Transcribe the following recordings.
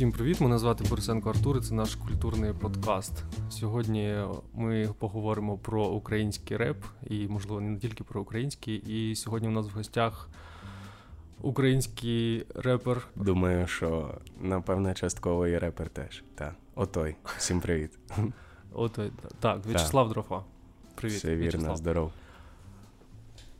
Всім привіт! Мене звати Борисенко Артур. і Це наш культурний подкаст. Сьогодні ми поговоримо про український реп і, можливо, не тільки про український. І сьогодні у нас в гостях український репер. Думаю, що напевне частково і репер теж. Так, отой. Всім привіт. Отой, так, В'ячеслав Дрофа. Привіт. Все вірно, В'ячеслав. здоров.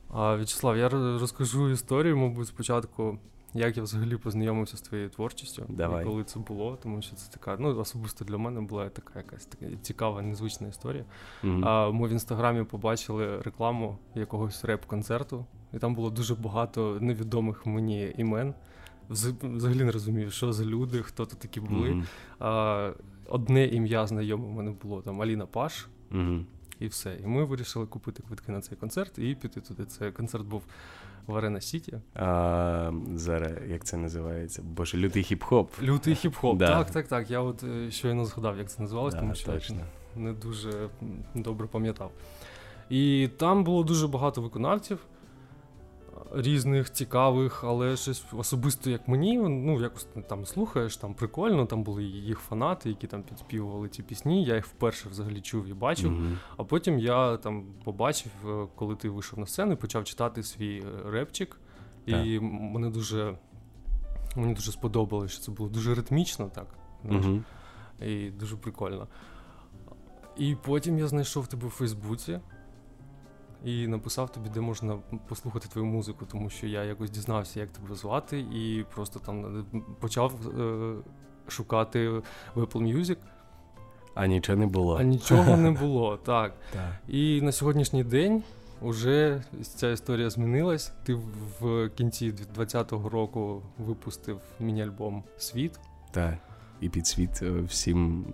А, В'ячеслав, я розкажу історію, мабуть, спочатку. Як я взагалі познайомився з твоєю творчістю, Давай. і коли це було, тому що це така, ну особисто для мене була така якась така цікава, незвична історія. Mm-hmm. А ми в інстаграмі побачили рекламу якогось реп-концерту, і там було дуже багато невідомих мені імен. Взагалі не розумів, що за люди, хто тут такі були. Mm-hmm. А, Одне ім'я знайоме в мене було там Аліна Паш. Mm-hmm. І все. І ми вирішили купити квитки на цей концерт і піти туди. Цей концерт був в Арена Сіті. А, Зараз як це називається? Боже, лютий хіп-хоп. Лютий хіп-хоп. Да. Так, так, так. Я от е, щойно згадав, як це називалось, да, тому що точно. я не дуже добре пам'ятав. І там було дуже багато виконавців. Різних цікавих, але щось особисто як мені, ну якось там слухаєш, там прикольно, там були їх фанати, які там підспівували ці пісні. Я їх вперше взагалі чув і бачив. Mm-hmm. А потім я там побачив, е, коли ти вийшов на сцену, почав читати свій е, репчик. І так. мене дуже мені дуже сподобалося, що це було дуже ритмічно, так. Mm-hmm. І дуже прикольно. І потім я знайшов тебе у Фейсбуці і написав тобі, де можна послухати твою музику, тому що я якось дізнався, як тебе звати, і просто там почав е- шукати в Apple Music. А нічого не було. А нічого не було, так. І на сьогоднішній день вже ця історія змінилась. Ти в кінці 2020 року випустив міні-альбом Світ. Так. І під світ всім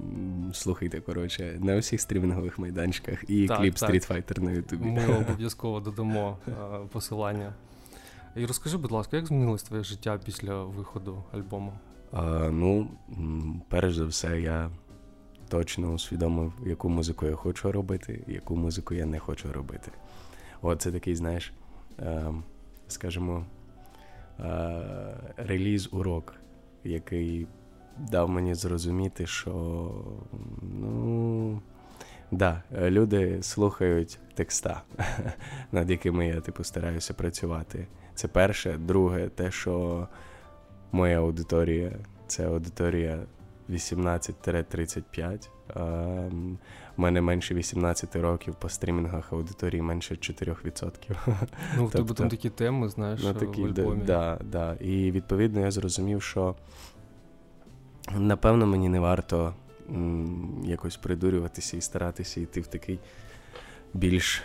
слухайте, коротше, на усіх стрімінгових майданчиках і так, кліп так. Street Fighter на Ютубі. Ми обов'язково додамо посилання. І розкажи, будь ласка, як змінилось твоє життя після виходу альбому? А, ну, перш за все, я точно усвідомив, яку музику я хочу робити, яку музику я не хочу робити. От це такий, знаєш, е, скажімо, е, реліз-урок, який дав мені зрозуміти, що ну, да, люди слухають текста, над якими я типу стараюся працювати. Це перше. Друге, те, що моя аудиторія це аудиторія 18-35. У мене менше 18 років по стрімінгах аудиторії менше 4%. Ну, в тебе там такі теми, знаєш, ну, такі, в альбомі. Да, да. І відповідно я зрозумів, що напевно мені не варто якось придурюватися і старатися йти в такий більш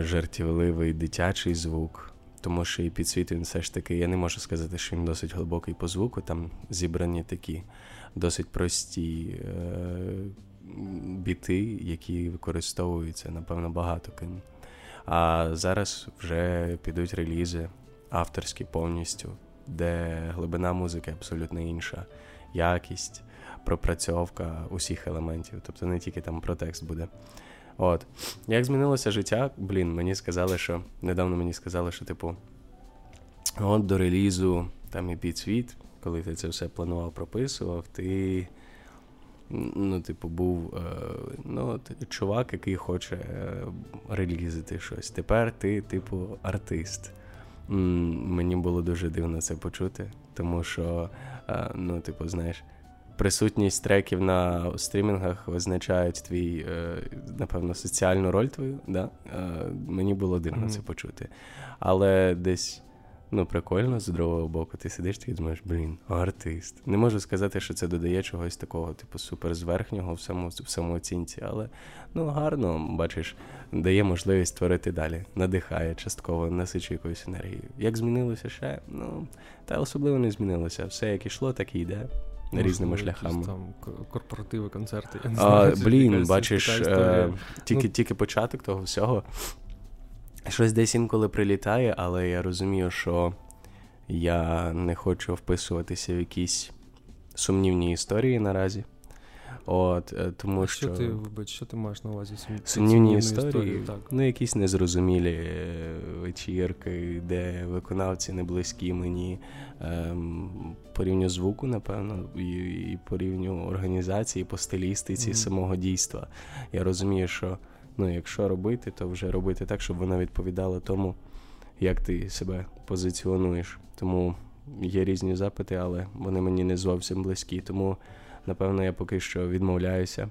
жартівливий дитячий звук. Тому що і підсвіт він все ж таки, я не можу сказати, що він досить глибокий по звуку, там зібрані такі досить прості е, біти, які використовуються, напевно, багато ким. А зараз вже підуть релізи авторські повністю, де глибина музики абсолютно інша, якість, пропрацьовка усіх елементів, тобто не тільки там про текст буде. От. Як змінилося життя, блін, мені сказали, що недавно мені сказали, що, типу, от до релізу там і підсвіт, коли ти це все планував, прописував, ти, ну, типу, був е, ну, чувак, який хоче е, релізити щось. Тепер ти, типу, артист. Мені було дуже дивно це почути, тому що, е, ну, типу, знаєш. Присутність треків на стрімінгах означають твій, е, напевно, соціальну роль твою. Да? Е, мені було дивно mm-hmm. це почути. Але десь ну, прикольно, з другого боку, ти сидиш і думаєш, блін, артист. Не можу сказати, що це додає чогось такого, типу, суперзверхнього в, само, в самооцінці, але ну, гарно, бачиш, дає можливість творити далі, надихає частково, насичує якоюсь енергією. Як змінилося ще? Ну, та особливо не змінилося. Все, як ішло, так і йде. Можливо, різними шляхами. Там корпоративи, концерти. Я не а, блін, бачиш, е, тільки, ну... тільки початок того всього. Щось десь інколи прилітає, але я розумію, що я не хочу вписуватися в якісь сумнівні історії наразі. От, е, тому що, що ти вибач, що ти маєш на увазі сумні, сумнівні історії, історії? Так. ну якісь незрозумілі е, вечірки, де виконавці не близькі мені ем, по рівню звуку, напевно, і, і по рівню організації, по стилістиці mm-hmm. самого дійства. Я розумію, що ну, якщо робити, то вже робити так, щоб воно відповідало тому, як ти себе позиціонуєш. Тому є різні запити, але вони мені не зовсім близькі. Тому, напевно, я поки що відмовляюся.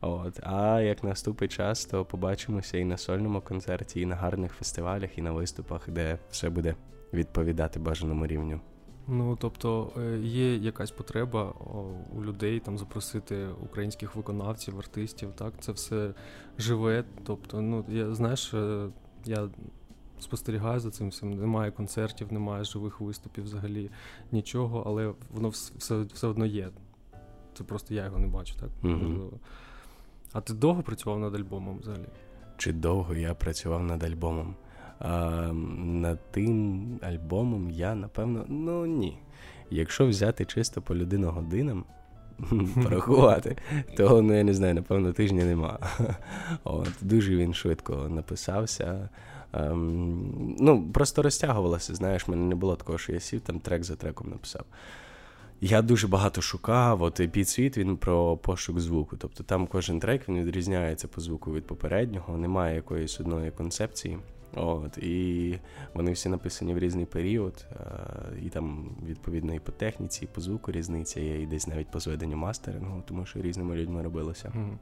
От. А як наступить час, то побачимося і на сольному концерті, і на гарних фестивалях, і на виступах, де все буде відповідати бажаному рівню. Ну тобто е, є якась потреба у людей там запросити українських виконавців, артистів. Так, це все живе. Тобто, ну я знаєш, е, я спостерігаю за цим всім. Немає концертів, немає живих виступів, взагалі нічого, але воно все все одно є. Це просто я його не бачу, так? Mm-hmm. А ти довго працював над альбомом взагалі? Чи довго я працював над альбомом? А, Над тим альбомом я, напевно, ну ні. Якщо взяти чисто по людину годинам, порахувати, то ну я не знаю, напевно, тижня нема. От, Дуже він швидко написався. Ем, ну, Просто розтягувалося, знаєш, мене не було такого, що я сів там трек за треком написав. Я дуже багато шукав. От підсвіт він про пошук звуку. Тобто там кожен трек він відрізняється по звуку від попереднього, немає якоїсь одної концепції. От, І вони всі написані в різний період, і там, відповідно, і по техніці, і по звуку різниця є, і десь навіть по зведенню мастерингу, тому що різними людьми робилося. Mm.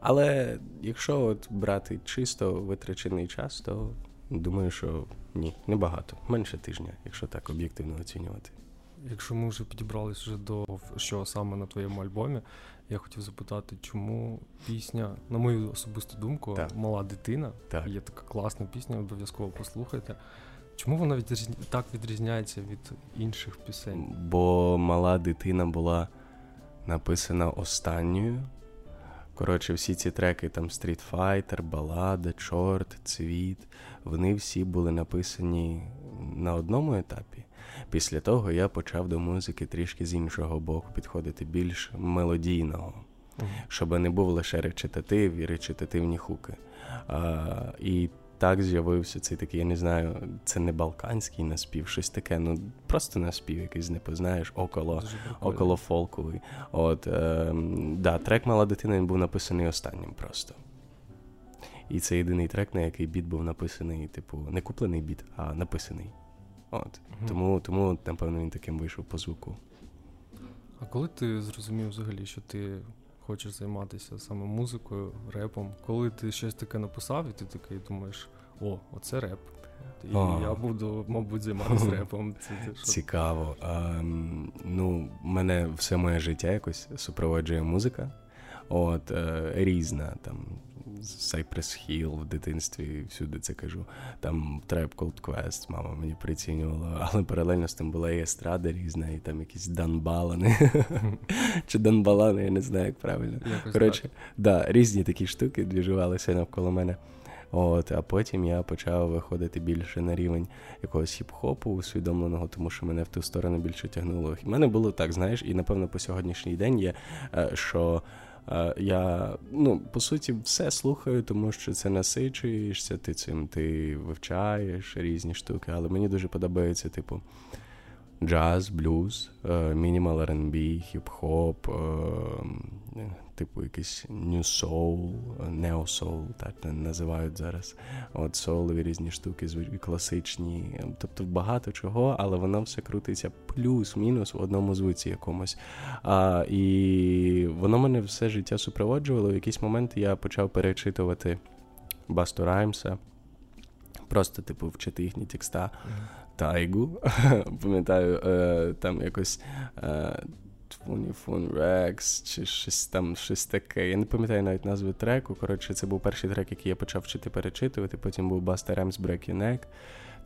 Але якщо от брати чисто витрачений час, то думаю, що ні, небагато. Менше тижня, якщо так об'єктивно оцінювати. Якщо ми вже підібрались вже до що саме на твоєму альбомі, я хотів запитати, чому пісня, на мою особисту думку, так. мала дитина. Так. Є така класна пісня, обов'язково послухайте. Чому вона відрізня... так відрізняється від інших пісень? Бо мала дитина була написана останньою. Коротше, всі ці треки, там Street Fighter, Балада, Чорт, Цвіт, вони всі були написані на одному етапі. Після того я почав до музики трішки з іншого боку підходити, більш мелодійного, щоб не був лише речитатив і речитативні хуки. А, І так з'явився цей такий, я не знаю, це не балканський наспів, щось таке, ну просто наспів, якийсь не познаєш, около около фолковий. От, е, да, Трек Мала дитина він був написаний останнім просто. І це єдиний трек, на який біт був написаний, типу, не куплений біт, а написаний. От. mm Тому, тому, напевно, він таким вийшов по звуку. А коли ти зрозумів взагалі, що ти хочеш займатися саме музикою, репом, коли ти щось таке написав, і ти такий думаєш, о, оце реп. І а. я буду, мабуть, займатися репом. Це, це Цікаво. А, ну, мене все моє життя якось супроводжує музика. От, е, різна там Cypress Hill в дитинстві, всюди це кажу. Там Tribe Called Quest, мама мені прицінювала, але паралельно з тим була і естрада різна, і там якісь данбалани. Чи данбалани, я не знаю, як правильно. Коротше, да, різні такі штуки двіжувалися навколо мене. От, А потім я почав виходити більше на рівень якогось хіп-хопу усвідомленого, тому що мене в ту сторону більше тягнуло. В мене було так, знаєш, і напевно по сьогоднішній день є, е, що я ну, по суті все слухаю, тому що це насичуєшся, ти цим ти вивчаєш різні штуки, але мені дуже подобається, типу, джаз, блюз, мінімал R&B, хіп-хоп, типу якийсь New Soul, Neo Soul, так називають зараз. От соулові різні штуки, класичні. Тобто багато чого, але воно все крутиться плюс-мінус в одному звуці якомусь. А, І воно мене все життя супроводжувало. В якийсь момент я почав перечитувати Басту Раймса. Просто, типу, вчити їхні текста. Тайгу. Пам'ятаю, е, там якось е, Рекс, чи щось там щось таке. Я не пам'ятаю навіть назви треку. Коротше, це був перший трек, який я почав вчити перечитувати. Потім був Buster Rhymes Break Your Neck.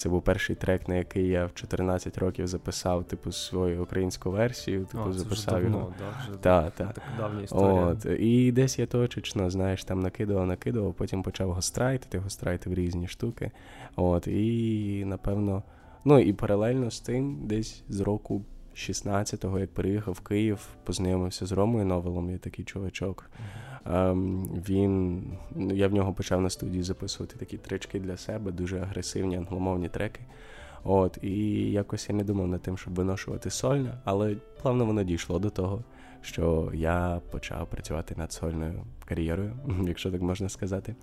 Це був перший трек, на який я в 14 років записав, типу, свою українську версію. Типу, О, це записав вже його. Да, вже та, та. Давня історія. От, І десь я точечно, знаєш, там накидував, накидував, потім почав гострайтити, гострайтив різні штуки. От, І напевно, ну і паралельно з тим, десь з року 16-го, як приїхав в Київ, познайомився з Ромою Новелом, є такий чувачок. Ем, він, ну, Я в нього почав на студії записувати такі трички для себе, дуже агресивні англомовні треки. От, І якось я не думав над тим, щоб виношувати сольне, але плавно воно дійшло до того, що я почав працювати над сольною кар'єрою, якщо так можна сказати.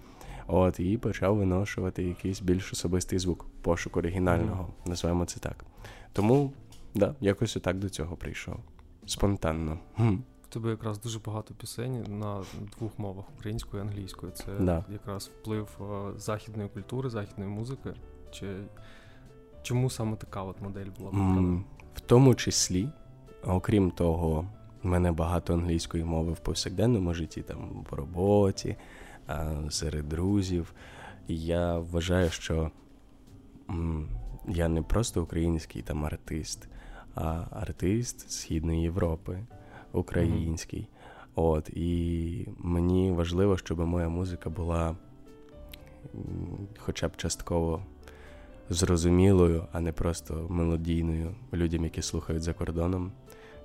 От, І почав виношувати якийсь більш особистий звук, пошук оригінального, mm-hmm. називаємо це так. Тому, да, якось отак до цього прийшов. Спонтанно. В тебе якраз дуже багато пісень на двох мовах українською і англійською. Це да. якраз вплив е, західної культури, західної музики. Чи Чому саме така от модель була Mm, в тому числі, окрім того, в мене багато англійської мови в повсякденному житті, там в роботі, серед друзів. І я вважаю, що я не просто український там артист, а артист Східної Європи, український. Mm-hmm. От, І мені важливо, щоб моя музика була хоча б частково зрозумілою, а не просто мелодійною людям, які слухають за кордоном.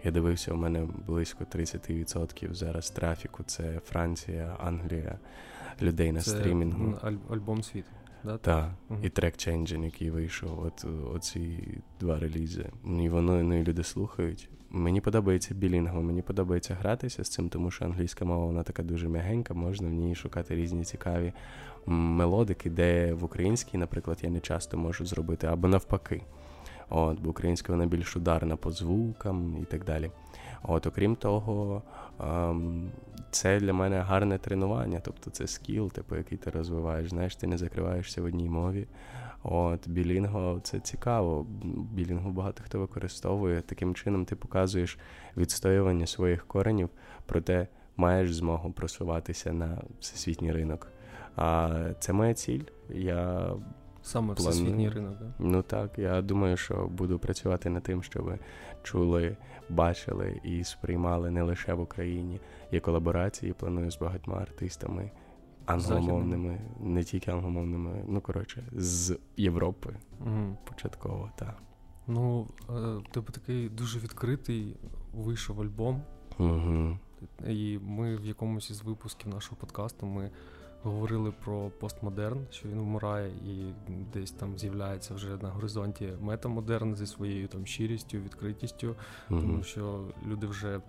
Я дивився, у мене близько 30% зараз трафіку. Це Франція, Англія, людей на це стрімінгу. Аль- альбом світ. Да? Так, угу. і трек Changing, який вийшов, от оці два релізи. І воно ну, і люди слухають. Мені подобається білінго, мені подобається гратися з цим, тому що англійська мова вона така дуже м'ягенька, можна в ній шукати різні цікаві мелодики, де в українській, наприклад, я не часто можу зробити, або навпаки. От, Бо українська вона більш ударна по звукам і так далі. От, Окрім того, ем, це для мене гарне тренування, тобто це скіл, типу, який ти розвиваєш. Знаєш, ти не закриваєшся в одній мові. От Білінго це цікаво. Білінгу багато хто використовує. Таким чином ти показуєш відстоювання своїх коренів, проте маєш змогу просуватися на всесвітній ринок. А це моя ціль. Я Саме планую. всесвітній ринок, так? Ну так. Я думаю, що буду працювати над тим, щоб чули, бачили і сприймали не лише в Україні. Є колаборації, планую з багатьма артистами англомовними, не тільки англомовними, ну коротше, з Європи угу. початково, так. Ну, е, в тебе такий дуже відкритий вийшов альбом. Угу. І ми в якомусь із випусків нашого подкасту ми говорили про постмодерн, що він вмирає, і десь там з'являється вже на горизонті метамодерн зі своєю там щирістю, відкритістю, mm-hmm. тому що люди вже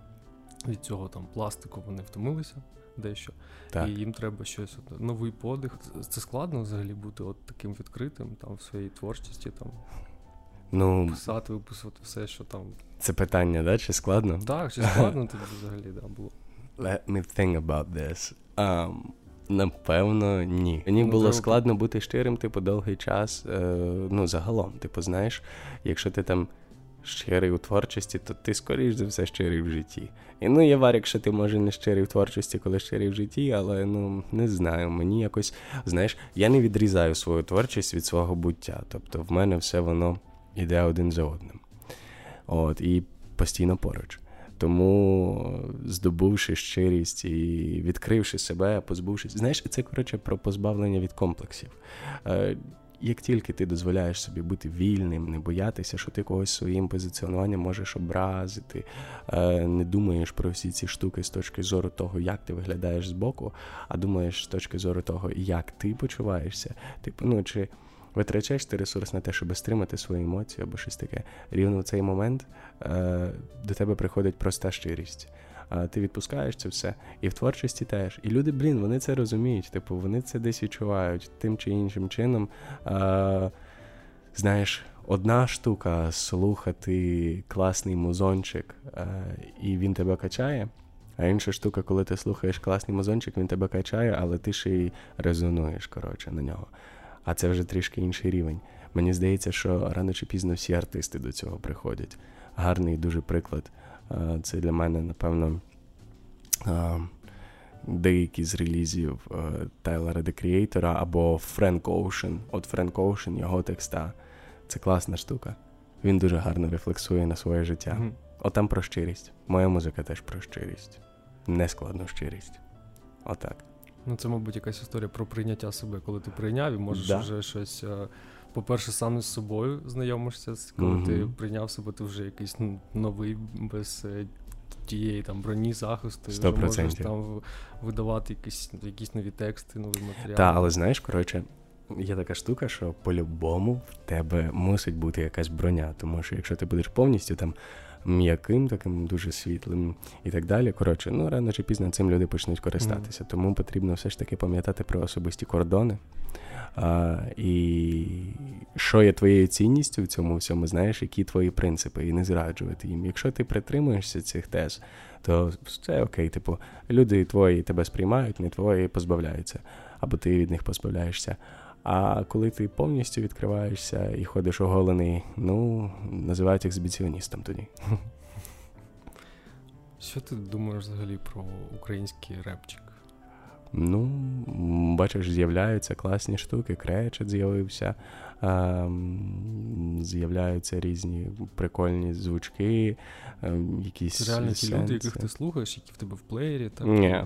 від цього там пластику вони втомилися дещо, так. і їм треба щось от, новий подих. Це складно взагалі бути от таким відкритим там в своїй творчості там. Ну, Писати, виписувати все, що там. Це питання, да? Чи складно? Так, чи складно тобі взагалі да, було. Let me think about this. Um, Напевно, ні. Мені ну, було складно бути щирим, типу, довгий час. Е, Ну, загалом, типу, знаєш, якщо ти там щирий у творчості, то ти скоріш за все щирий в житті. І ну, є вар, якщо ти може не щирий в творчості, коли щирий в житті, але ну не знаю. Мені якось, знаєш, я не відрізаю свою творчість від свого буття. Тобто в мене все воно йде один за одним. От, І постійно поруч. Тому, здобувши щирість і відкривши себе, позбувшись, знаєш, це коротше про позбавлення від комплексів. Е, як тільки ти дозволяєш собі бути вільним, не боятися, що ти когось своїм позиціонуванням можеш образити, е, не думаєш про всі ці штуки з точки зору того, як ти виглядаєш збоку, а думаєш з точки зору того, як ти почуваєшся, типу, ну чи витрачаєш ти ресурс на те, щоб стримати свої емоції або щось таке. Рівно в цей момент е, до тебе приходить проста щирість. Ти відпускаєш це все. І в творчості теж. І люди, блін, вони це розуміють. Типу, вони це десь відчувають тим чи іншим чином. Е, знаєш, одна штука слухати класний музончик, е, і він тебе качає. А інша штука, коли ти слухаєш класний музончик, він тебе качає, але ти ще й резонуєш коротше, на нього а це вже трішки інший рівень. Мені здається, що рано чи пізно всі артисти до цього приходять. Гарний дуже приклад. Це для мене, напевно, деякі з релізів Тайлера Де Крієйтора або Френк Оушен. От Френк Оушен, його текста. Це класна штука. Він дуже гарно рефлексує на своє життя. Mm-hmm. От там про щирість. Моя музика теж про щирість. Нескладну щирість. Отак. Ну, це, мабуть, якась історія про прийняття себе, коли ти прийняв і можеш да. вже щось е, по-перше, сам з собою знайомишся, коли mm-hmm. ти прийняв себе, ти вже якийсь новий без е, тієї там броні захисту, 100%. вже можеш там видавати якісь якісь нові тексти, нові матеріали. Так, але знаєш, коротше, є така штука, що по-любому в тебе мусить бути якась броня, тому що якщо ти будеш повністю там м'яким, таким дуже світлим і так далі. Коротше, ну рано чи пізно цим люди почнуть користатися. Mm. Тому потрібно все ж таки пам'ятати про особисті кордони. А, І що є твоєю цінністю в цьому всьому, знаєш, які твої принципи, і не зраджувати їм. Якщо ти притримуєшся цих тез, то все окей, типу, люди твої тебе сприймають, не твої позбавляються, або ти від них позбавляєшся. А коли ти повністю відкриваєшся і ходиш оголений, ну, називають ексбіціоністом тоді. Що ти думаєш взагалі про український репчик? Ну, бачиш, з'являються класні штуки, кречет з'явився, з'являються різні прикольні звучки, ем, якісь. Реально ті люди, яких ти слухаєш, які в тебе в плеєрі. Ні.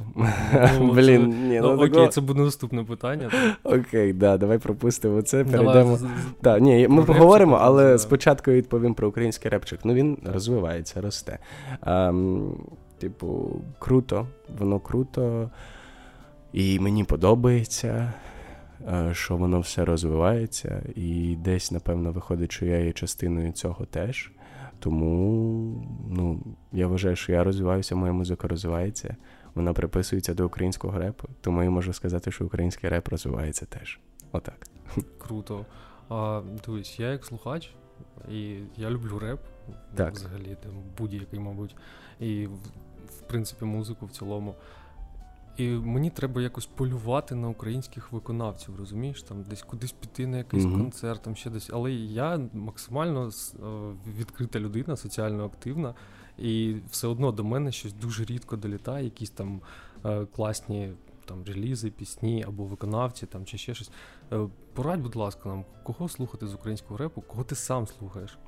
Ну, Блін, ні, ну, ну Окей, це буде наступне питання. Окей, да, давай пропустимо це. Перейдемо. Да, ні, Ми поговоримо, але спочатку відповім про український репчик. Ну він розвивається, росте. Типу, круто, воно круто. І мені подобається, е, що воно все розвивається, і десь, напевно, виходить, що я є частиною цього теж. Тому ну, я вважаю, що я розвиваюся, моя музика розвивається, вона приписується до українського репу, тому я можу сказати, що український реп розвивається теж. Отак. Круто. А, Дивись, я як слухач, і я люблю реп так. взагалі, там, будь-який, мабуть, і в принципі музику в цілому. І мені треба якось полювати на українських виконавців, розумієш? Там десь кудись піти на якийсь mm-hmm. концерт, там ще десь. Але я максимально е, відкрита людина, соціально активна, і все одно до мене щось дуже рідко долітає, якісь там е, класні там релізи, пісні або виконавці, там чи ще щось. Е, порадь, будь ласка, нам кого слухати з українського репу, кого ти сам слухаєш?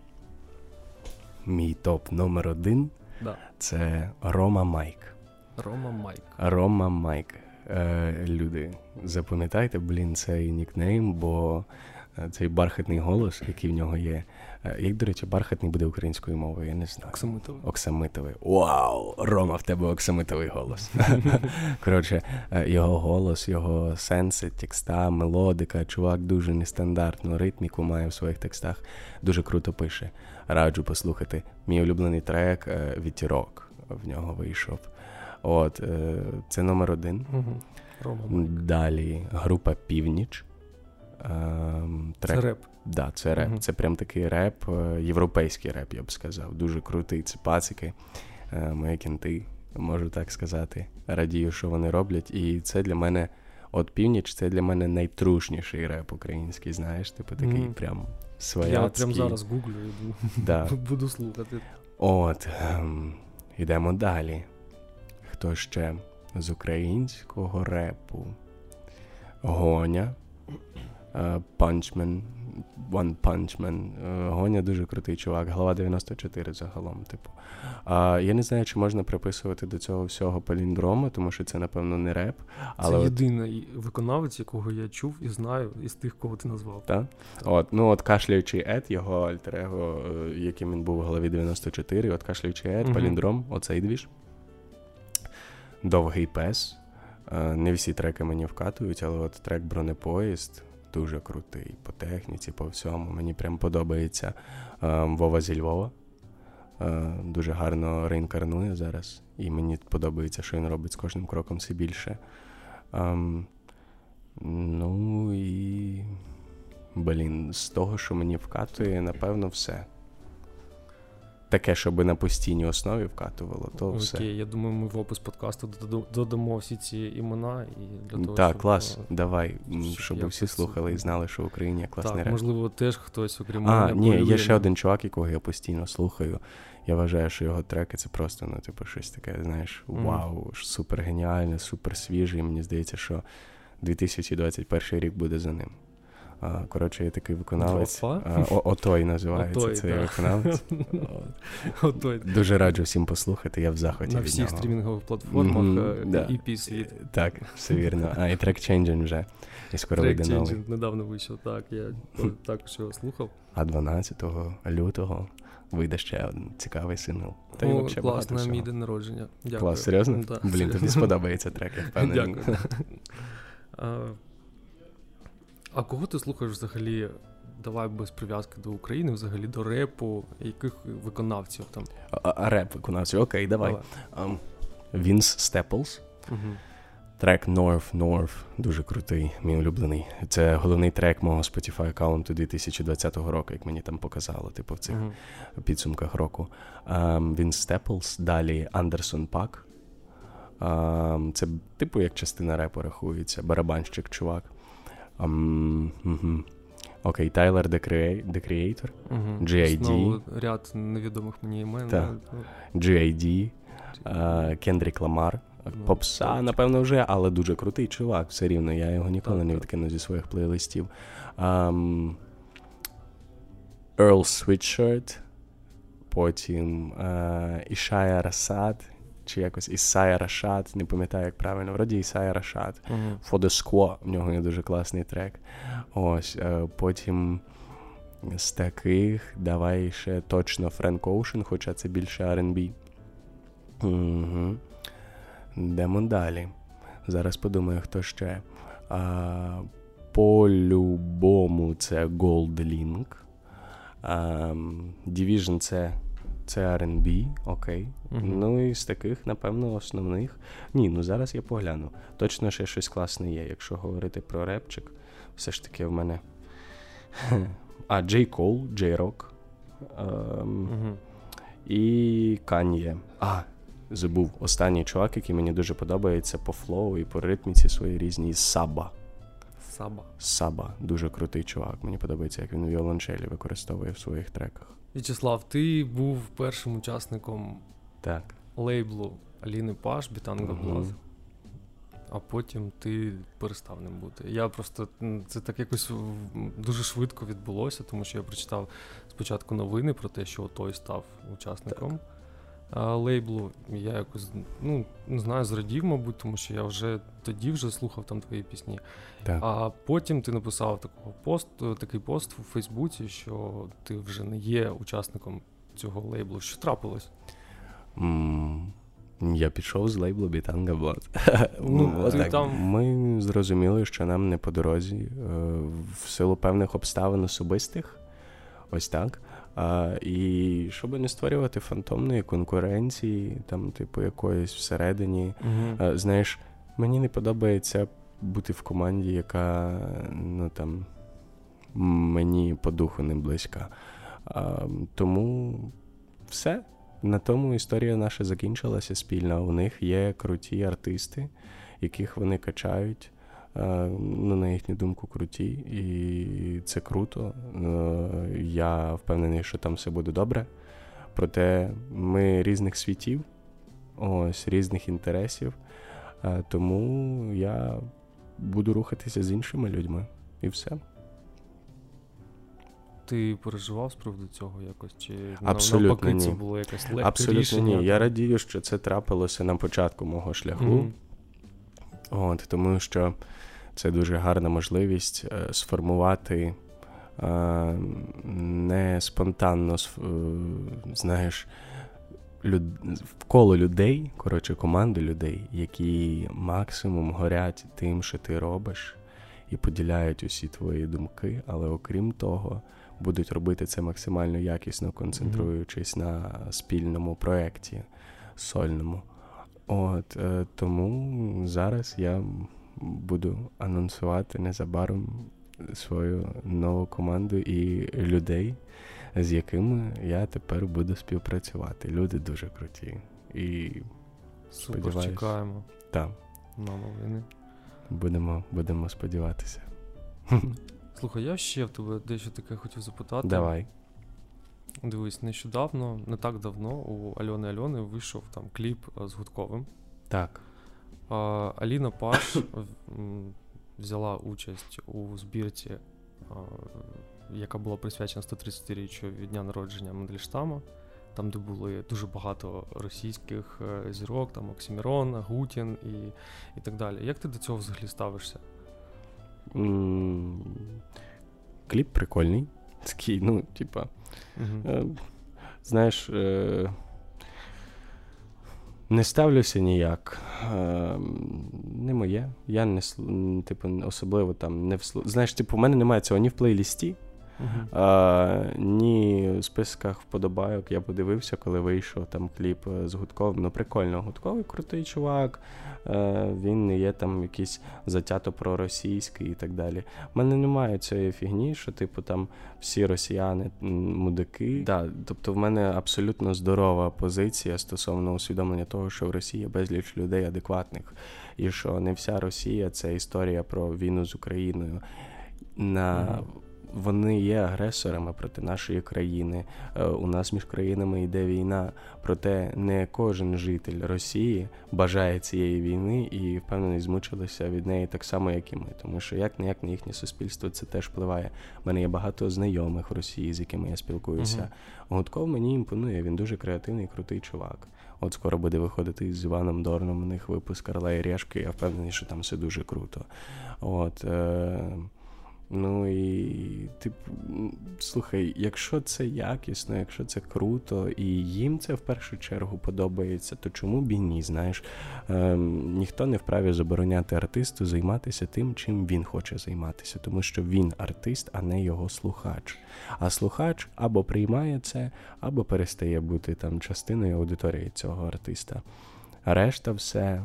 Мій топ номер один да. це Рома Майк. Рома Майк. Рома Майк. Е, Люди, запам'ятайте, блін, цей нікнейм, бо е, цей бархатний голос, який в нього є. Е, як, до речі, бархатний буде українською мовою, я не знаю. Оксамитовий. Оксамитовий. Вау! Рома, в тебе оксамитовий голос. Коротше, його голос, його сенси, текста, мелодика. Чувак дуже нестандартну ритміку має в своїх текстах. Дуже круто пише. Раджу послухати. Мій улюблений трек Вітірок в нього вийшов. От, е, Це номер один. Угу. Далі група Північ. Ем, трек. Це реп. Да, це реп. Угу. Це прям такий реп, е, європейський реп, я б сказав. Дуже крутий. Це пацики, е, мої кінти, можу так сказати. Радію, що вони роблять. І це для мене, от північ, це для мене найтрушніший реп український, знаєш, типу такий mm. прям свояцький. Я прям зараз гуглю да. буду слухати. От, ем, Йдемо далі хто ще з українського репу. Гоня, Панчмен, One Punch Man. Гоня дуже крутий чувак, глава 94 загалом. Типу. А, Я не знаю, чи можна приписувати до цього всього паліндрома, тому що це, напевно, не реп. Але Це єдиний виконавець, якого я чув і знаю із тих, кого ти назвав. Так? так. От, Ну, от кашляючий Ед, його альтер-его, е, яким він був у голові 94, от кашляючий Ед, угу. паліндром, оцей двіж довгий пес. Е, не всі треки мені вкатують, але от трек бронепоїзд дуже крутий по техніці, по всьому. Мені прям подобається е, Вова зі Львова. Е, дуже гарно реінкарнує зараз. І мені подобається, що він робить з кожним кроком все більше. Ем, ну і. Блін, з того, що мені вкатує, напевно, все таке, щоб на постійній основі вкатувало, то Окей, все. я думаю, ми в опис подкасту додамо всі ці імена і для того, Так, щоб, клас, а, давай, щоб, щоб всі слухали і знали, що в Україні є класний так, реп. Можливо, теж хтось, окрім А, ні, є ще один чувак, якого я постійно слухаю. Я вважаю, що його треки це просто, ну, типу, щось таке, знаєш, вау, mm. супер геніальне, супер свіже. І мені здається, що 2021 рік буде за ним. Коротше, є такий виконавець. О- Отой називається Отой, цей да. виконавець. Отой. Дуже раджу всім послухати, я в захваті На від всіх нього. стрімінгових платформах е, да. EP світ. Так, все вірно. А і трек Changing вже. І скоро Трек вийде новий. Недавно вийшов, так, я також його слухав. А 12 лютого вийде ще один цікавий сингл. Та й вообще багато клас, на мій день народження. Дякую. Клас, серйозно? Да, Блін, тобі сподобається трек, я впевнений. Дякую. А, кого ти слухаєш взагалі? Давай без прив'язки до України, взагалі до репу, яких виконавців там? А, а реп виконавців, окей, давай. Вінс Степлс. Мгм. Трек Norf Norf дуже крутий, мій улюблений. Це головний трек мого Spotify аккаунту 2020 року, як мені там показало, типу в цих Мгм. підсумках року. Um, Вінс Степлс, далі Андерсон Пак. Um, це типу як частина репу рахується, барабанщик, чувак. Um, угу. Окей, Тайлер The Creator, Мгм. G.I.D.. Знову ряд невідомих мені імен. Так. G.I.D., uh, Кендрік Ламар. Попса, напевно, вже, але дуже крутий чувак, все рівно. Я його ніколи Так, не відкину зі своїх плейлистів. Um, Earl Sweatshirt, потім uh, Ішая Расад, чи якось Ісая Рашад, не пам'ятаю, як правильно. Вроді Ісая. For the Squaw, в нього є дуже класний трек. Ось, е, потім з таких давай ще точно Френк Оушен, хоча це більше R&B. Угу. Йдемо далі. Зараз подумаю, хто ще. А, по-любому це Gold Link. А, Division це, це R&B, окей. Мгм. Ну і з таких, напевно, основних. Ні, ну зараз я погляну. Точно ще щось класне є. Якщо говорити про репчик, все ж таки в мене. А, Джей Кол, Джей Рок. І Кан'є. А, забув. Останній чувак, який мені дуже подобається по flow і по ритміці своїй різній Саба. Саба. Саба, дуже крутий чувак. Мені подобається, як він віолончелі використовує в своїх треках. В'ячеслав, ти був першим учасником Так. лейблу Аліни Паш, Бітанга. Блаз. А потім ти перестав ним бути. Я просто це так якось дуже швидко відбулося, тому що я прочитав спочатку новини про те, що той став учасником а, лейблу. Я якось ну не знаю, зрадів, мабуть, тому що я вже тоді вже слухав там твої пісні. Так. А потім ти написав такого пост, такий пост у Фейсбуці, що ти вже не є учасником цього лейблу. Що трапилось? М, Я пішов з лейблу Бітанга Блад. Ну, там- Ми зрозуміли, що нам не по дорозі е, в силу певних обставин особистих. Ось так. А, і щоб не створювати фантомної конкуренції, там, типу, якоїсь всередині. Е, Знаєш, мені не подобається бути в команді, яка ну там мені по духу не близька. А, тому все. На тому історія наша закінчилася спільна. У них є круті артисти, яких вони качають. Е, Ну, на їхню думку, круті, і це круто. Е, Я впевнений, що там все буде добре. Проте ми різних світів, ось різних інтересів. Е, Тому я буду рухатися з іншими людьми. І все. Ти переживав з приводу цього якось? Чи Абсолютно навпаки це було якесь легке Абсолютно рішення? ні. Я радію, що це трапилося на початку мого шляху. Мгм. От, тому що це дуже гарна можливість е, сформувати е, не спонтанно, е, знаєш, люд... коло людей, коротше, команду людей, які максимум горять тим, що ти робиш, і поділяють усі твої думки, але окрім того, будуть робити це максимально якісно, концентруючись на спільному проєкті сольному. От тому зараз я буду анонсувати незабаром свою нову команду і людей, з якими я тепер буду співпрацювати. Люди дуже круті. І Супер, чекаємо там на новини. будемо, будемо сподіватися. Слухай, я ще в тебе дещо таке хотів запитати. Давай. Дивись, нещодавно, не так давно, у Альони Альони вийшов там кліп е, з Гудковим. Так. Аліна Паш взяла участь у збірці яка була присвячена 130-річчю від дня народження Мандельштама, там, де були дуже багато російських е, зірок, там Оксімірон, Гутін і і так далі. Як ти до цього взагалі ставишся? Mm, кліп прикольний. Такий, ну, типа. Е, знаєш. Е, не ставлюся ніяк. Е, Не моє. Я не типу, особливо там не вслу... Знаєш, типу, у мене немає цього ні в плейлісті. А, Ні, в списках вподобайок я подивився, коли вийшов там кліп е, з Гудковим. Ну, прикольно, Гудковий крутий чувак. А, він не є там якийсь затято проросійський і так далі. У мене немає цієї фігні, що, типу, там всі росіяни мудики. Да, Тобто, в мене абсолютно здорова позиція стосовно усвідомлення того, що в Росії безліч людей адекватних, і що не вся Росія це історія про війну з Україною. На вони є агресорами проти нашої країни. Е, у нас між країнами йде війна. Проте не кожен житель Росії бажає цієї війни і впевнений змучилися від неї так само, як і ми. Тому що як не як на їхнє суспільство це теж впливає. У мене є багато знайомих в Росії, з якими я спілкуюся. uh Гудков мені імпонує. Він дуже креативний, крутий чувак. От скоро буде виходити з Іваном Дорном у них випуск Карла і Решки. Я впевнений, що там все дуже круто. От. Е- Ну і типу, слухай, якщо це якісно, якщо це круто, і їм це в першу чергу подобається, то чому б і ні? Знаєш, ем, ніхто не вправі забороняти артисту займатися тим, чим він хоче займатися, тому що він артист, а не його слухач. А слухач або приймає це, або перестає бути там частиною аудиторії цього артиста. Решта все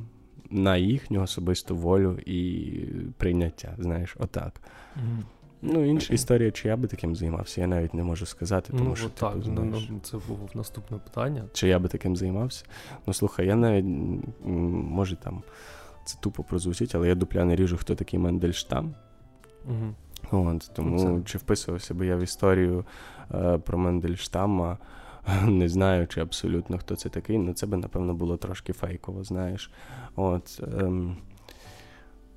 на їхню особисту волю і прийняття. Знаєш, отак. Mm-hmm. Ну, інша історія, чи я би таким займався, я навіть не можу сказати. тому ну, що так, типу, ну, знаєш, ну, це було наступне питання. Чи я би таким займався? Ну, слухай, я навіть може там це тупо прозвучить, але я дупля не ріжу, хто такий Мендельштам. Угу. От, Тому це... чи вписувався би я в історію е, про Мендельштама, не знаючи абсолютно, хто це такий, ну це би, напевно, було трошки фейково, знаєш. От, ем,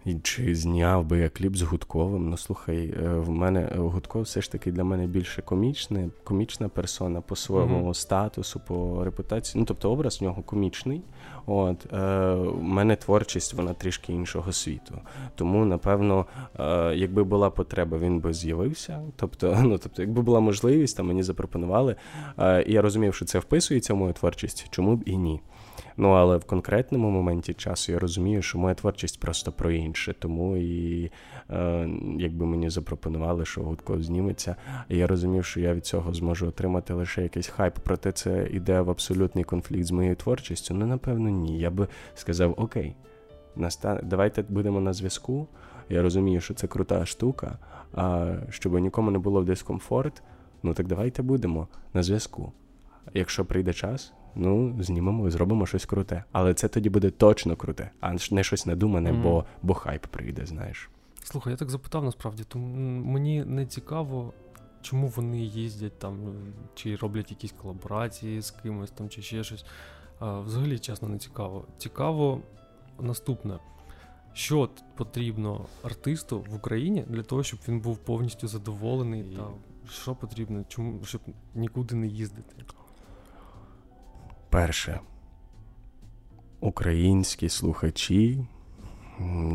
і Чи зняв би я кліп з Гудковим? Ну слухай, е, в мене е, Гудков все ж таки для мене більше комічне, комічна персона по своєму mm-hmm. статусу, по репутації. Ну тобто образ в нього комічний. От е, У мене творчість, вона трішки іншого світу. Тому, напевно, е, якби була потреба, він би з'явився. Тобто, ну тобто, якби була можливість, там мені запропонували. Е, і я розумів, що це вписується в мою творчість, чому б і ні. Ну але в конкретному моменті часу я розумію, що моя творчість просто про інше. Тому і якби мені запропонували, що гудко зніметься, я розумів, що я від цього зможу отримати лише якийсь хайп. Проте це іде в абсолютний конфлікт з моєю творчістю. Ну напевно, ні. Я би сказав: Окей, наста... давайте будемо на зв'язку. Я розумію, що це крута штука. А щоб нікому не було в дискомфорт, ну так давайте будемо на зв'язку. Якщо прийде час, ну знімемо і зробимо щось круте. Але це тоді буде точно круте, а не щось надумане, mm. бо бо хайп прийде, знаєш. Слухай, я так запитав насправді, то мені не цікаво, чому вони їздять там, чи роблять якісь колаборації з кимось там, чи ще щось. А, Взагалі, чесно, не цікаво. Цікаво наступне. Що потрібно артисту в Україні для того, щоб він був повністю задоволений? І Що потрібно, чому щоб нікуди не їздити? Перше, українські слухачі,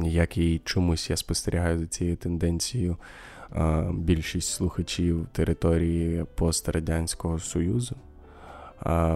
як і чомусь я спостерігаю за цією тенденцією, більшість слухачів території пострадянського Союзу,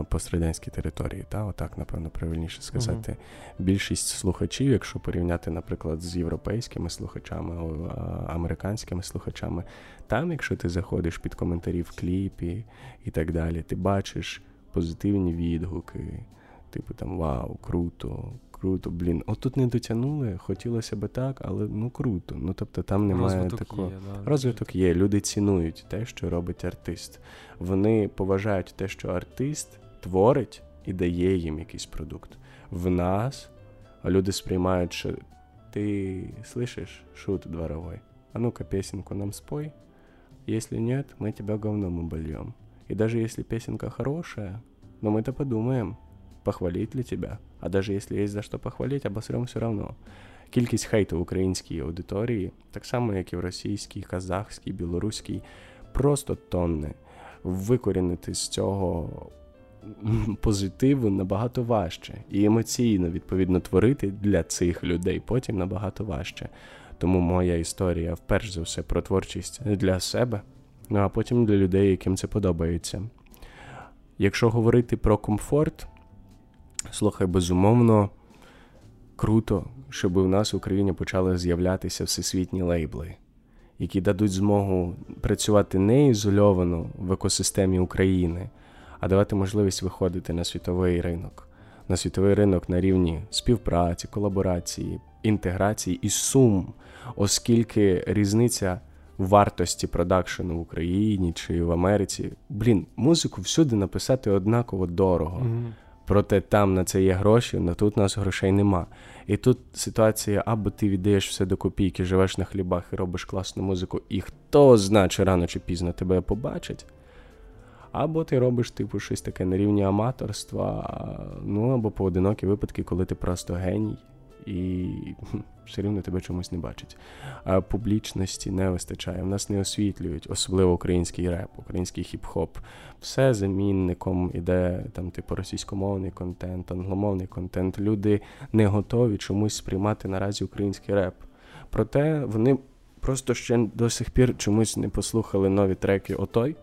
пострадянській території, та, отак, напевно, правильніше сказати. Uh-huh. Більшість слухачів, якщо порівняти, наприклад, з європейськими слухачами, американськими слухачами, там, якщо ти заходиш під коментарі в кліпі і так далі, ти бачиш позитивні відгуки. Типу там вау, круто, круто, блін. От тут не дотягнули, хотілося би так, але ну круто. Ну тобто там немає розвиток такого. Є, да, розвиток є. Люди цінують те, що робить артист. Вони поважають те, що артист творить і дає їм якийсь продукт. В нас люди сприймають, що ти слышиш, шут дворовой. А ну-ка, песенку нам спой. Если нет, мы тебя говном обольем. И даже если песенка хорошая, но мы-то подумаем, похвалить ли тебя. А даже если есть за что похвалить, обосрем все равно. Кількість хейту в українській аудиторії, так само, як і в російській, казахській, білоруській, просто тонни. Викорінити з цього позитиву набагато важче. І емоційно, відповідно, творити для цих людей потім набагато важче. Тому моя історія, вперше за все, про творчість для себе, ну а потім для людей, яким це подобається. Якщо говорити про комфорт, слухай, безумовно, круто, щоб у нас в Україні почали з'являтися всесвітні лейбли, які дадуть змогу працювати не ізольовано в екосистемі України, а давати можливість виходити на світовий ринок, на світовий ринок на рівні співпраці, колаборації, інтеграції і сум, оскільки різниця вартості продакшену в Україні чи в Америці. Блін, музику всюди написати однаково дорого. Mm-hmm. Проте там на це є гроші, але тут у нас грошей нема. І тут ситуація, або ти віддаєш все до копійки, живеш на хлібах і робиш класну музику, і хто знає, чи рано чи пізно тебе побачить. Або ти робиш, типу, щось таке на рівні аматорства, ну або поодинокі випадки, коли ти просто геній і все рівно тебе чомусь не бачать. А публічності не вистачає. В нас не освітлюють, особливо український реп, український хіп-хоп. Все замінником іде там, типу, російськомовний контент, англомовний контент. Люди не готові чомусь сприймати наразі український реп. Проте вони просто ще до сих пір чомусь не послухали нові треки отой.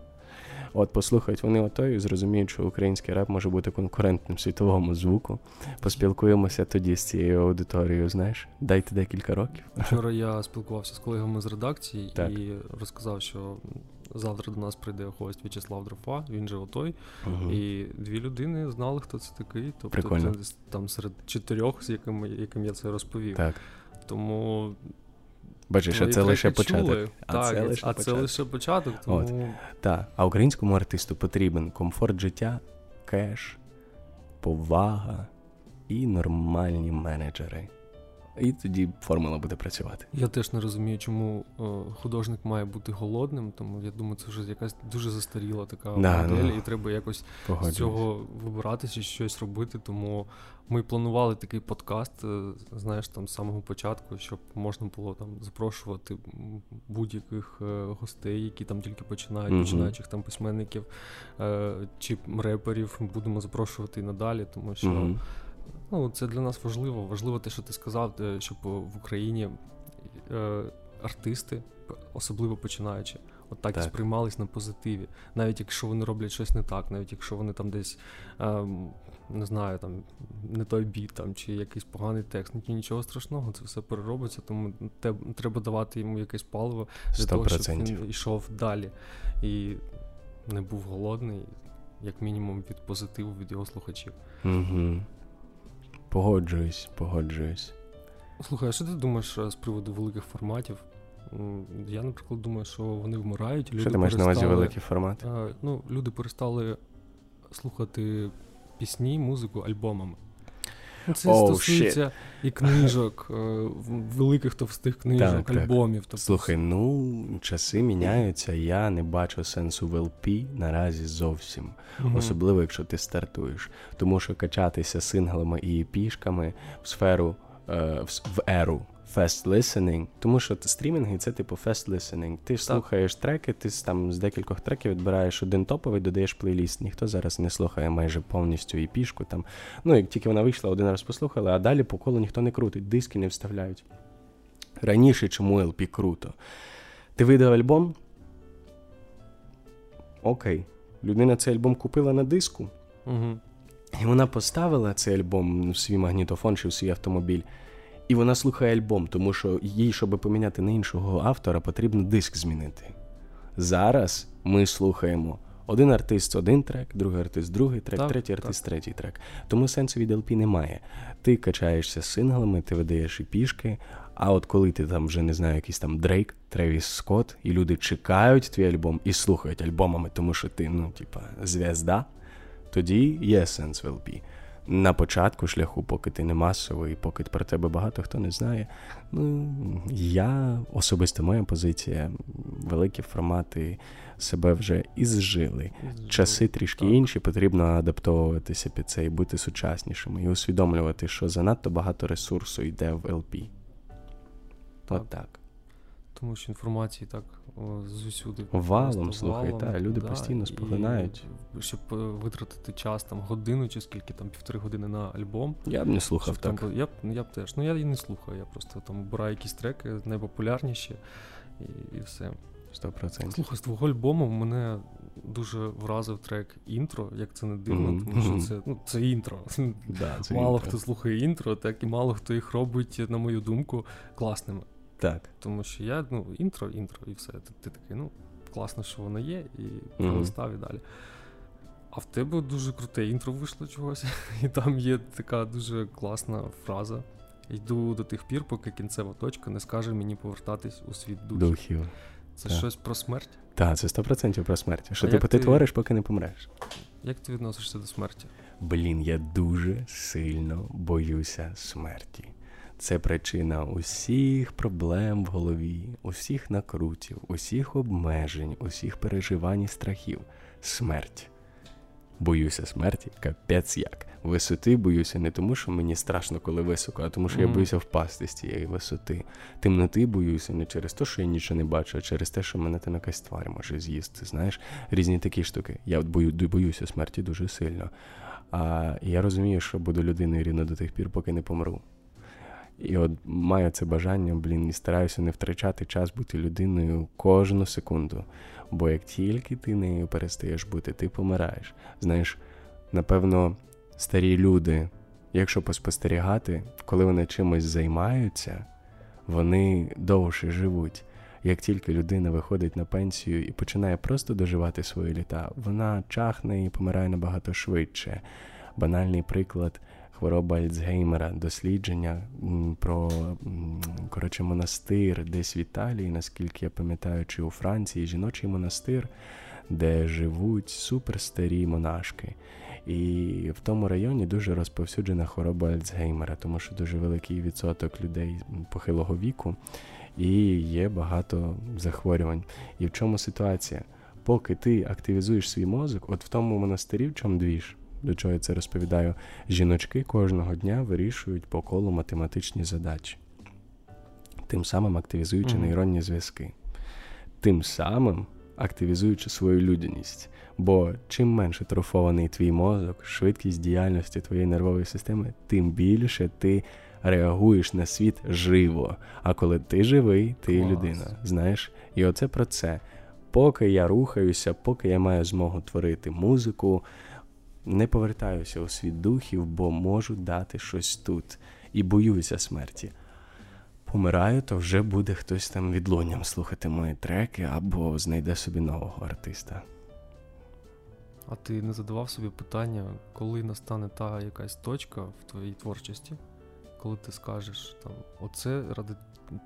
От послухають вони ото і зрозуміють, що український реп може бути конкурентним світовому звуку. Поспілкуємося тоді з цією аудиторією. Знаєш, дайте декілька років. Вчора я спілкувався з колегами з редакції так. і розказав, що завтра до нас прийде гость В'ячеслав Дрофа, він же отой. Угу. І дві людини знали, хто це такий. Тобто Прикольно. це там серед чотирьох, з яким, яким я це розповів. Так. Тому Бачиш, а це лише початок. А так, це лише а початок. це лише початок. Тому... Так. А українському артисту потрібен комфорт життя, кеш, повага і нормальні менеджери. І тоді формула буде працювати. Я теж не розумію, чому е, художник має бути голодним, тому я думаю, це вже якась дуже застаріла така да, модель, ну, і треба якось з цього вибиратися, щось робити. Тому ми планували такий подкаст, е, знаєш, там з самого початку, щоб можна було там запрошувати будь-яких е, гостей, які там тільки починають, mm починаючих там письменників чи реперів. Будемо запрошувати і надалі, тому що. mm Ну, це для нас важливо. Важливо те, що ти сказав, щоб в Україні е, артисти, особливо починаючи, от так, так. сприймались на позитиві. Навіть якщо вони роблять щось не так, навіть якщо вони там десь е, не знаю, там не той біт там, чи якийсь поганий текст, нічого страшного, це все переробиться, тому те, треба давати йому якесь паливо для 100%. того, щоб він йшов далі і не був голодний, як мінімум, від позитиву від його слухачів. Угу. Погоджуюсь, погоджуюсь. Слухай, а що ти думаєш е, з приводу великих форматів? Я, наприклад, думаю, що вони вмирають. Люди що ти маєш на увазі великий формат? Ну, Люди перестали слухати пісні, музику альбомами. Це oh, стосується shit. і книжок, е, великих товстих книжок, так, альбомів. Так. Тобто... Слухай, ну часи міняються. Я не бачу сенсу в LP наразі зовсім. mm Особливо, якщо ти стартуєш. Тому що качатися синглами і пішками в сферу в еру fast listening, тому що стрімінги це типу fast listening. Ти ж слухаєш треки, ти там з декількох треків відбираєш один топовий, додаєш плейліст. Ніхто зараз не слухає майже повністю і пішку. Там. Ну, як тільки вона вийшла, один раз послухали, а далі по колу ніхто не крутить, диски не вставляють. Раніше чому LP круто? Ти видав альбом? Окей. Людина цей альбом купила на диску. Угу. І вона поставила цей альбом в свій магнітофон чи в свій автомобіль. І вона слухає альбом, тому що їй, щоб поміняти на іншого автора, потрібно диск змінити. Зараз ми слухаємо один артист один трек, другий артист другий трек, так, третій артист так. третій трек. Тому сенсу від LP немає. Ти качаєшся синглами, ти видаєш EP шки. А от коли ти там вже не знаю, якийсь там Дрейк, Тревіс Скотт, і люди чекають твій альбом і слухають альбомами, тому що ти, ну, типа, звезда, тоді є сенс в LP на початку шляху, поки ти не масовий, поки про тебе багато хто не знає. Ну, я особисто моя позиція, великі формати себе вже ізжили. Часи трішки так. інші, потрібно адаптовуватися під це і бути сучаснішими, і усвідомлювати, що занадто багато ресурсу йде в LP. Так. От так. Тому що інформації так о, зусюди. Валом, слухай, валом, та, люди да, постійно споглинають. Щоб е, витратити час, там, годину чи скільки, там, півтори години на альбом. Я б не слухав щоб там так. бу- я, б- я б теж. Ну я і не слухаю, я просто там обираю якісь треки найпопулярніші і, і все. 100%. Слухай, з твого альбому мене дуже вразив трек інтро, як це не дивно, Мгм. тому що це, ну, це інтро. Да, це мало інтро. хто слухає інтро, так і мало хто їх робить, на мою думку, класними. Так. Тому що я, ну, інтро, інтро, і все. Ти, ти такий, ну, класно, що воно є, і Мгм. пролистав і далі. А в тебе дуже круте інтро вийшло чогось, і там є така дуже класна фраза. Йду до тих пір, поки кінцева точка не скаже мені повертатись у світ духів. Духів. Це так. щось про смерть? Так, це 100% про смерть. Що А типу ти ти- твориш, поки не помреш. Як ти відносишся до смерті? Блін, я дуже сильно боюся смерті. Це причина усіх проблем в голові, усіх накрутів, усіх обмежень, усіх переживань і страхів. Смерть. Боюся смерті, капець як. Висоти боюся не тому, що мені страшно, коли високо, а тому, що я боюся впасти з цієї висоти. Темноти боюся не через те, що я нічого не бачу, а через те, що мене там якась тварь може з'їсти. Знаєш, різні такі штуки. Я от бою, боюся смерті дуже сильно. А я розумію, що буду людиною рівно до тих пір, поки не помру. І от маю це бажання, блін, і стараюся не втрачати час бути людиною кожну секунду. Бо як тільки ти нею перестаєш бути, ти помираєш. Знаєш, напевно, старі люди, якщо поспостерігати, коли вони чимось займаються, вони довше живуть. Як тільки людина виходить на пенсію і починає просто доживати свої літа, вона чахне і помирає набагато швидше. Банальний приклад хвороба Альцгеймера, дослідження про коротше, монастир десь в Італії, наскільки я пам'ятаю, чи у Франції, жіночий монастир, де живуть суперстарі монашки. І в тому районі дуже розповсюджена хвороба Альцгеймера, тому що дуже великий відсоток людей похилого віку і є багато захворювань. І в чому ситуація? Поки ти активізуєш свій мозок, от в тому монастирі, в чому двіж, до чого я це розповідаю, жіночки кожного дня вирішують по колу математичні задачі, тим самим активізуючи Мгм. нейронні зв'язки, тим самим активізуючи свою людяність. Бо чим менше трофований твій мозок, швидкість діяльності твоєї нервової системи, тим більше ти реагуєш на світ живо. А коли ти живий, ти Клас. людина. Знаєш? І оце про це. Поки я рухаюся, поки я маю змогу творити музику, не повертаюся у світ духів, бо можу дати щось тут. І боюся смерті. Помираю, то вже буде хтось там відлунням слухати мої треки або знайде собі нового артиста. А ти не задавав собі питання, коли настане та якась точка в твоїй творчості, коли ти скажеш там, оце ради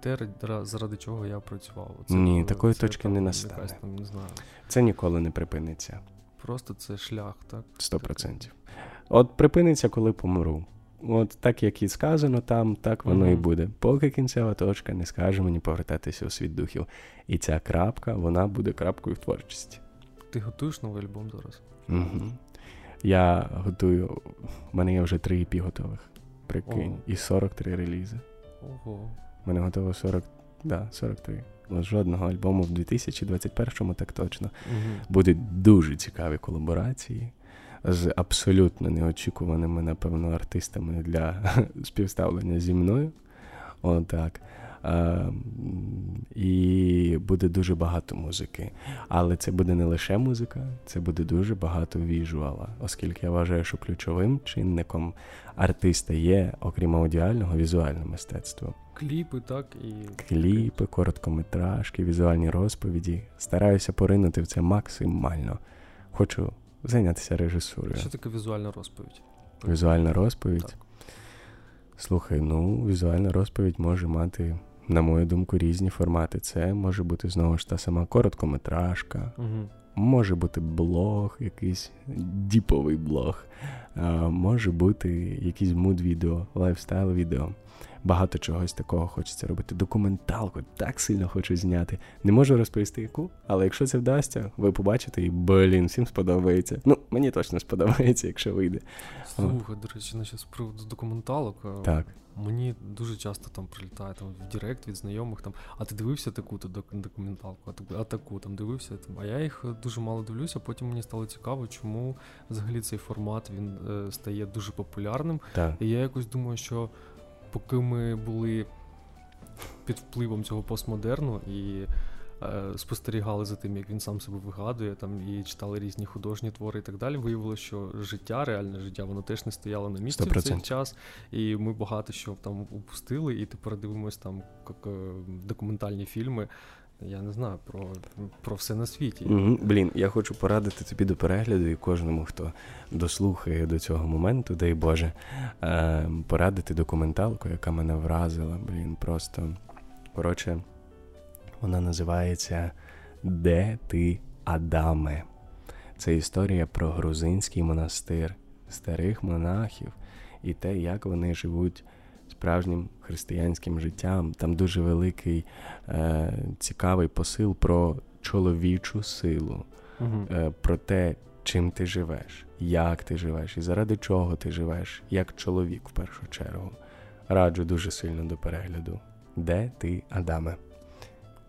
те, заради чого я працював. Оце, Ні, такої це точки там не якась настане. Там, не знаю. Це ніколи не припиниться. Просто це шлях, так? Сто процентів. От припиниться, коли помру. От так, як і сказано там, так воно і буде. Поки кінцева точка не скаже мені повертатися у світ духів. І ця крапка, вона буде крапкою в творчості. Ти готуєш новий альбом зараз? Угу. Я готую. У мене є вже три EP готових. Прикинь. Ого. І 43 релізи. Ого. У мене готово 40, да, 43. Жодного альбому в 2021-му так точно. Угу. Будуть дуже цікаві колаборації з абсолютно неочікуваними, напевно, артистами для співставлення зі мною. Отак. А, м, і буде дуже багато музики. Але це буде не лише музика, це буде дуже багато віжуала, оскільки я вважаю, що ключовим чинником артиста є, окрім аудіального, візуальне мистецтво Кліпи, так, і. кліпи, короткометражки, візуальні розповіді. Стараюся поринути в це максимально. Хочу зайнятися режисурою. Що таке візуальна розповідь? Візуальна розповідь. Так. Слухай, ну, візуальна розповідь може мати, на мою думку, різні формати. Це може бути знову ж та сама короткометражка, Угу. Може бути блог, якийсь діповий блог, а, може бути якийсь муд-відео, лайфстайл-відео багато чогось такого хочеться робити. Документалку так сильно хочу зняти. Не можу розповісти яку, але якщо це вдасться, ви побачите і блін, всім сподобається. Ну, мені точно сподобається, якщо вийде. Слухай, до речі, наче з приводу документалок. Так. Мені дуже часто там прилітає там в Директ від знайомих там, а ти дивився таку-то документалку, а таку там дивився. А я їх дуже мало дивлюся. Потім мені стало цікаво, чому взагалі цей формат він е, стає дуже популярним. Так. І я якось думаю, що поки ми були під впливом цього постмодерну і е, спостерігали за тим, як він сам себе вигадує, там і читали різні художні твори і так далі, виявилося, що життя, реальне життя, воно теж не стояло на місці 100%. в цей час, і ми багато що там упустили, і тепер дивимося там як, документальні фільми. Я не знаю про про все на світі. Mm-hmm. Блін, я хочу порадити тобі до перегляду і кожному, хто дослухає до цього моменту, дай Боже, е, порадити документалку, яка мене вразила. Блін, просто коротше, вона називається Де ти, Адаме? Це історія про грузинський монастир, старих монахів і те, як вони живуть справжнім християнським життям. Там дуже великий е, цікавий посил про чоловічу силу, угу. е, про те, чим ти живеш, як ти живеш і заради чого ти живеш, як чоловік в першу чергу. Раджу дуже сильно до перегляду. Де ти, Адаме?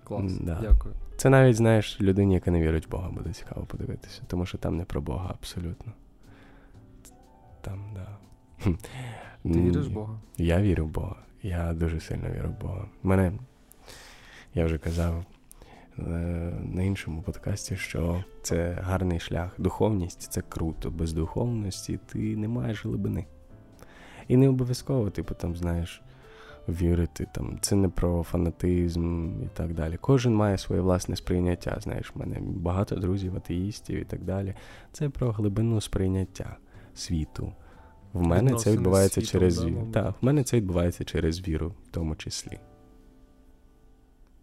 Клас, да. дякую. Це навіть, знаєш, людині, яка не вірить в Бога, буде цікаво подивитися, тому що там не про Бога абсолютно. Там, да. Ти віриш в Бога? Я вірю в Бога. Я дуже сильно вірю в Бога. Мене, я вже казав е, на іншому подкасті, що це гарний шлях. Духовність це круто. Без духовності ти не маєш глибини. І не обов'язково, типу, там, знаєш, вірити. там, Це не про фанатизм і так далі. Кожен має своє власне сприйняття. Знаєш, в мене багато друзів, атеїстів і так далі. Це про глибину сприйняття світу. В мене це відбувається через віру. Так, в мене це відбувається через віру, в тому числі.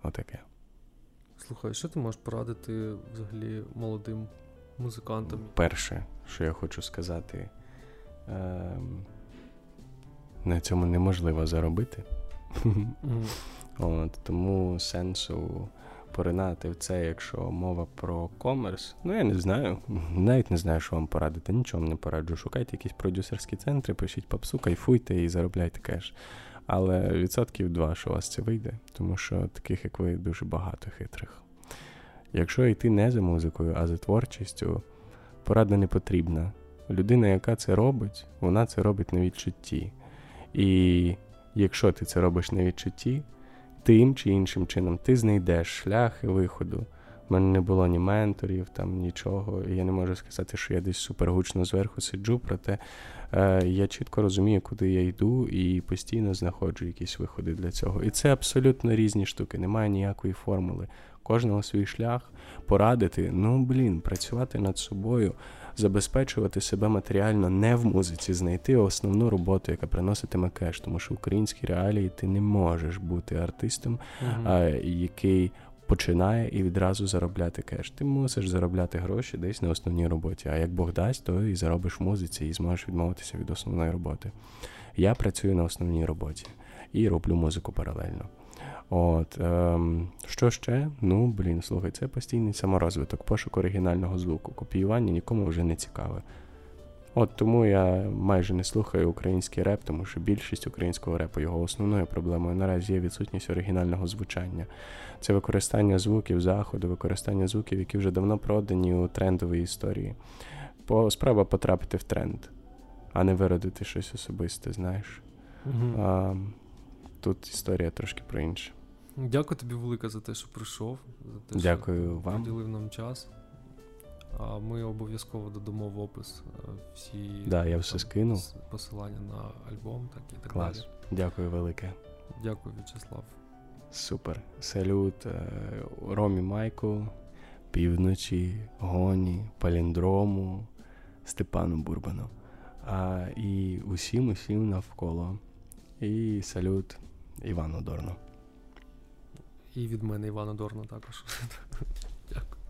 Отаке. Слухай, що ти можеш порадити взагалі молодим музикантам? Перше, що я хочу сказати, е- на цьому неможливо заробити. Mm. От, Тому сенсу поринати в це, якщо мова про комерс. Ну, я не знаю. Навіть не знаю, що вам порадити. Нічого не пораджу. Шукайте якісь продюсерські центри, пишіть попсу, кайфуйте і заробляйте кеш. Але відсотків два, що у вас це вийде, тому що таких, як ви, дуже багато хитрих. Якщо йти не за музикою, а за творчістю, порада не потрібна. Людина, яка це робить, вона це робить на відчутті. І якщо ти це робиш на відчутті, тим чи іншим чином ти знайдеш шляхи виходу. У мене не було ні менторів, там нічого. Я не можу сказати, що я десь супергучно зверху сиджу, проте е, я чітко розумію, куди я йду, і постійно знаходжу якісь виходи для цього. І це абсолютно різні штуки, немає ніякої формули. Кожного свій шлях порадити, ну блін, працювати над собою, забезпечувати себе матеріально не в музиці, знайти основну роботу, яка приноситиме кеш, тому що в українській реалії ти не можеш бути артистом, uh-huh. а, який починає і відразу заробляти кеш. Ти мусиш заробляти гроші десь на основній роботі. А як Бог дасть, то і заробиш в музиці, і зможеш відмовитися від основної роботи. Я працюю на основній роботі і роблю музику паралельно. От, ем, Що ще? Ну, блін, слухай, це постійний саморозвиток, пошук оригінального звуку. Копіювання нікому вже не цікаве. От тому я майже не слухаю український реп, тому що більшість українського репу його основною проблемою наразі є відсутність оригінального звучання. Це використання звуків заходу, використання звуків, які вже давно продані у трендовій історії. По справа потрапити в тренд, а не виродити щось особисте, знаєш. Угу. А, Тут історія трошки про інше. Дякую тобі велике за те, що прийшов. За те, Дякую що вам. приділив нам час. А ми обов'язково додамо в опис е, всі да, я все скину. посилання на альбом, так і так Клас. далі. Дякую велике. Дякую, В'ячеслав. Супер. Салют е, Ромі Майку, Півночі, Гоні, Паліндрому, Степану Бурбану. А, І усім усім навколо. І салют Івану Дорну. І від мене Івана Дорна також. Дякую.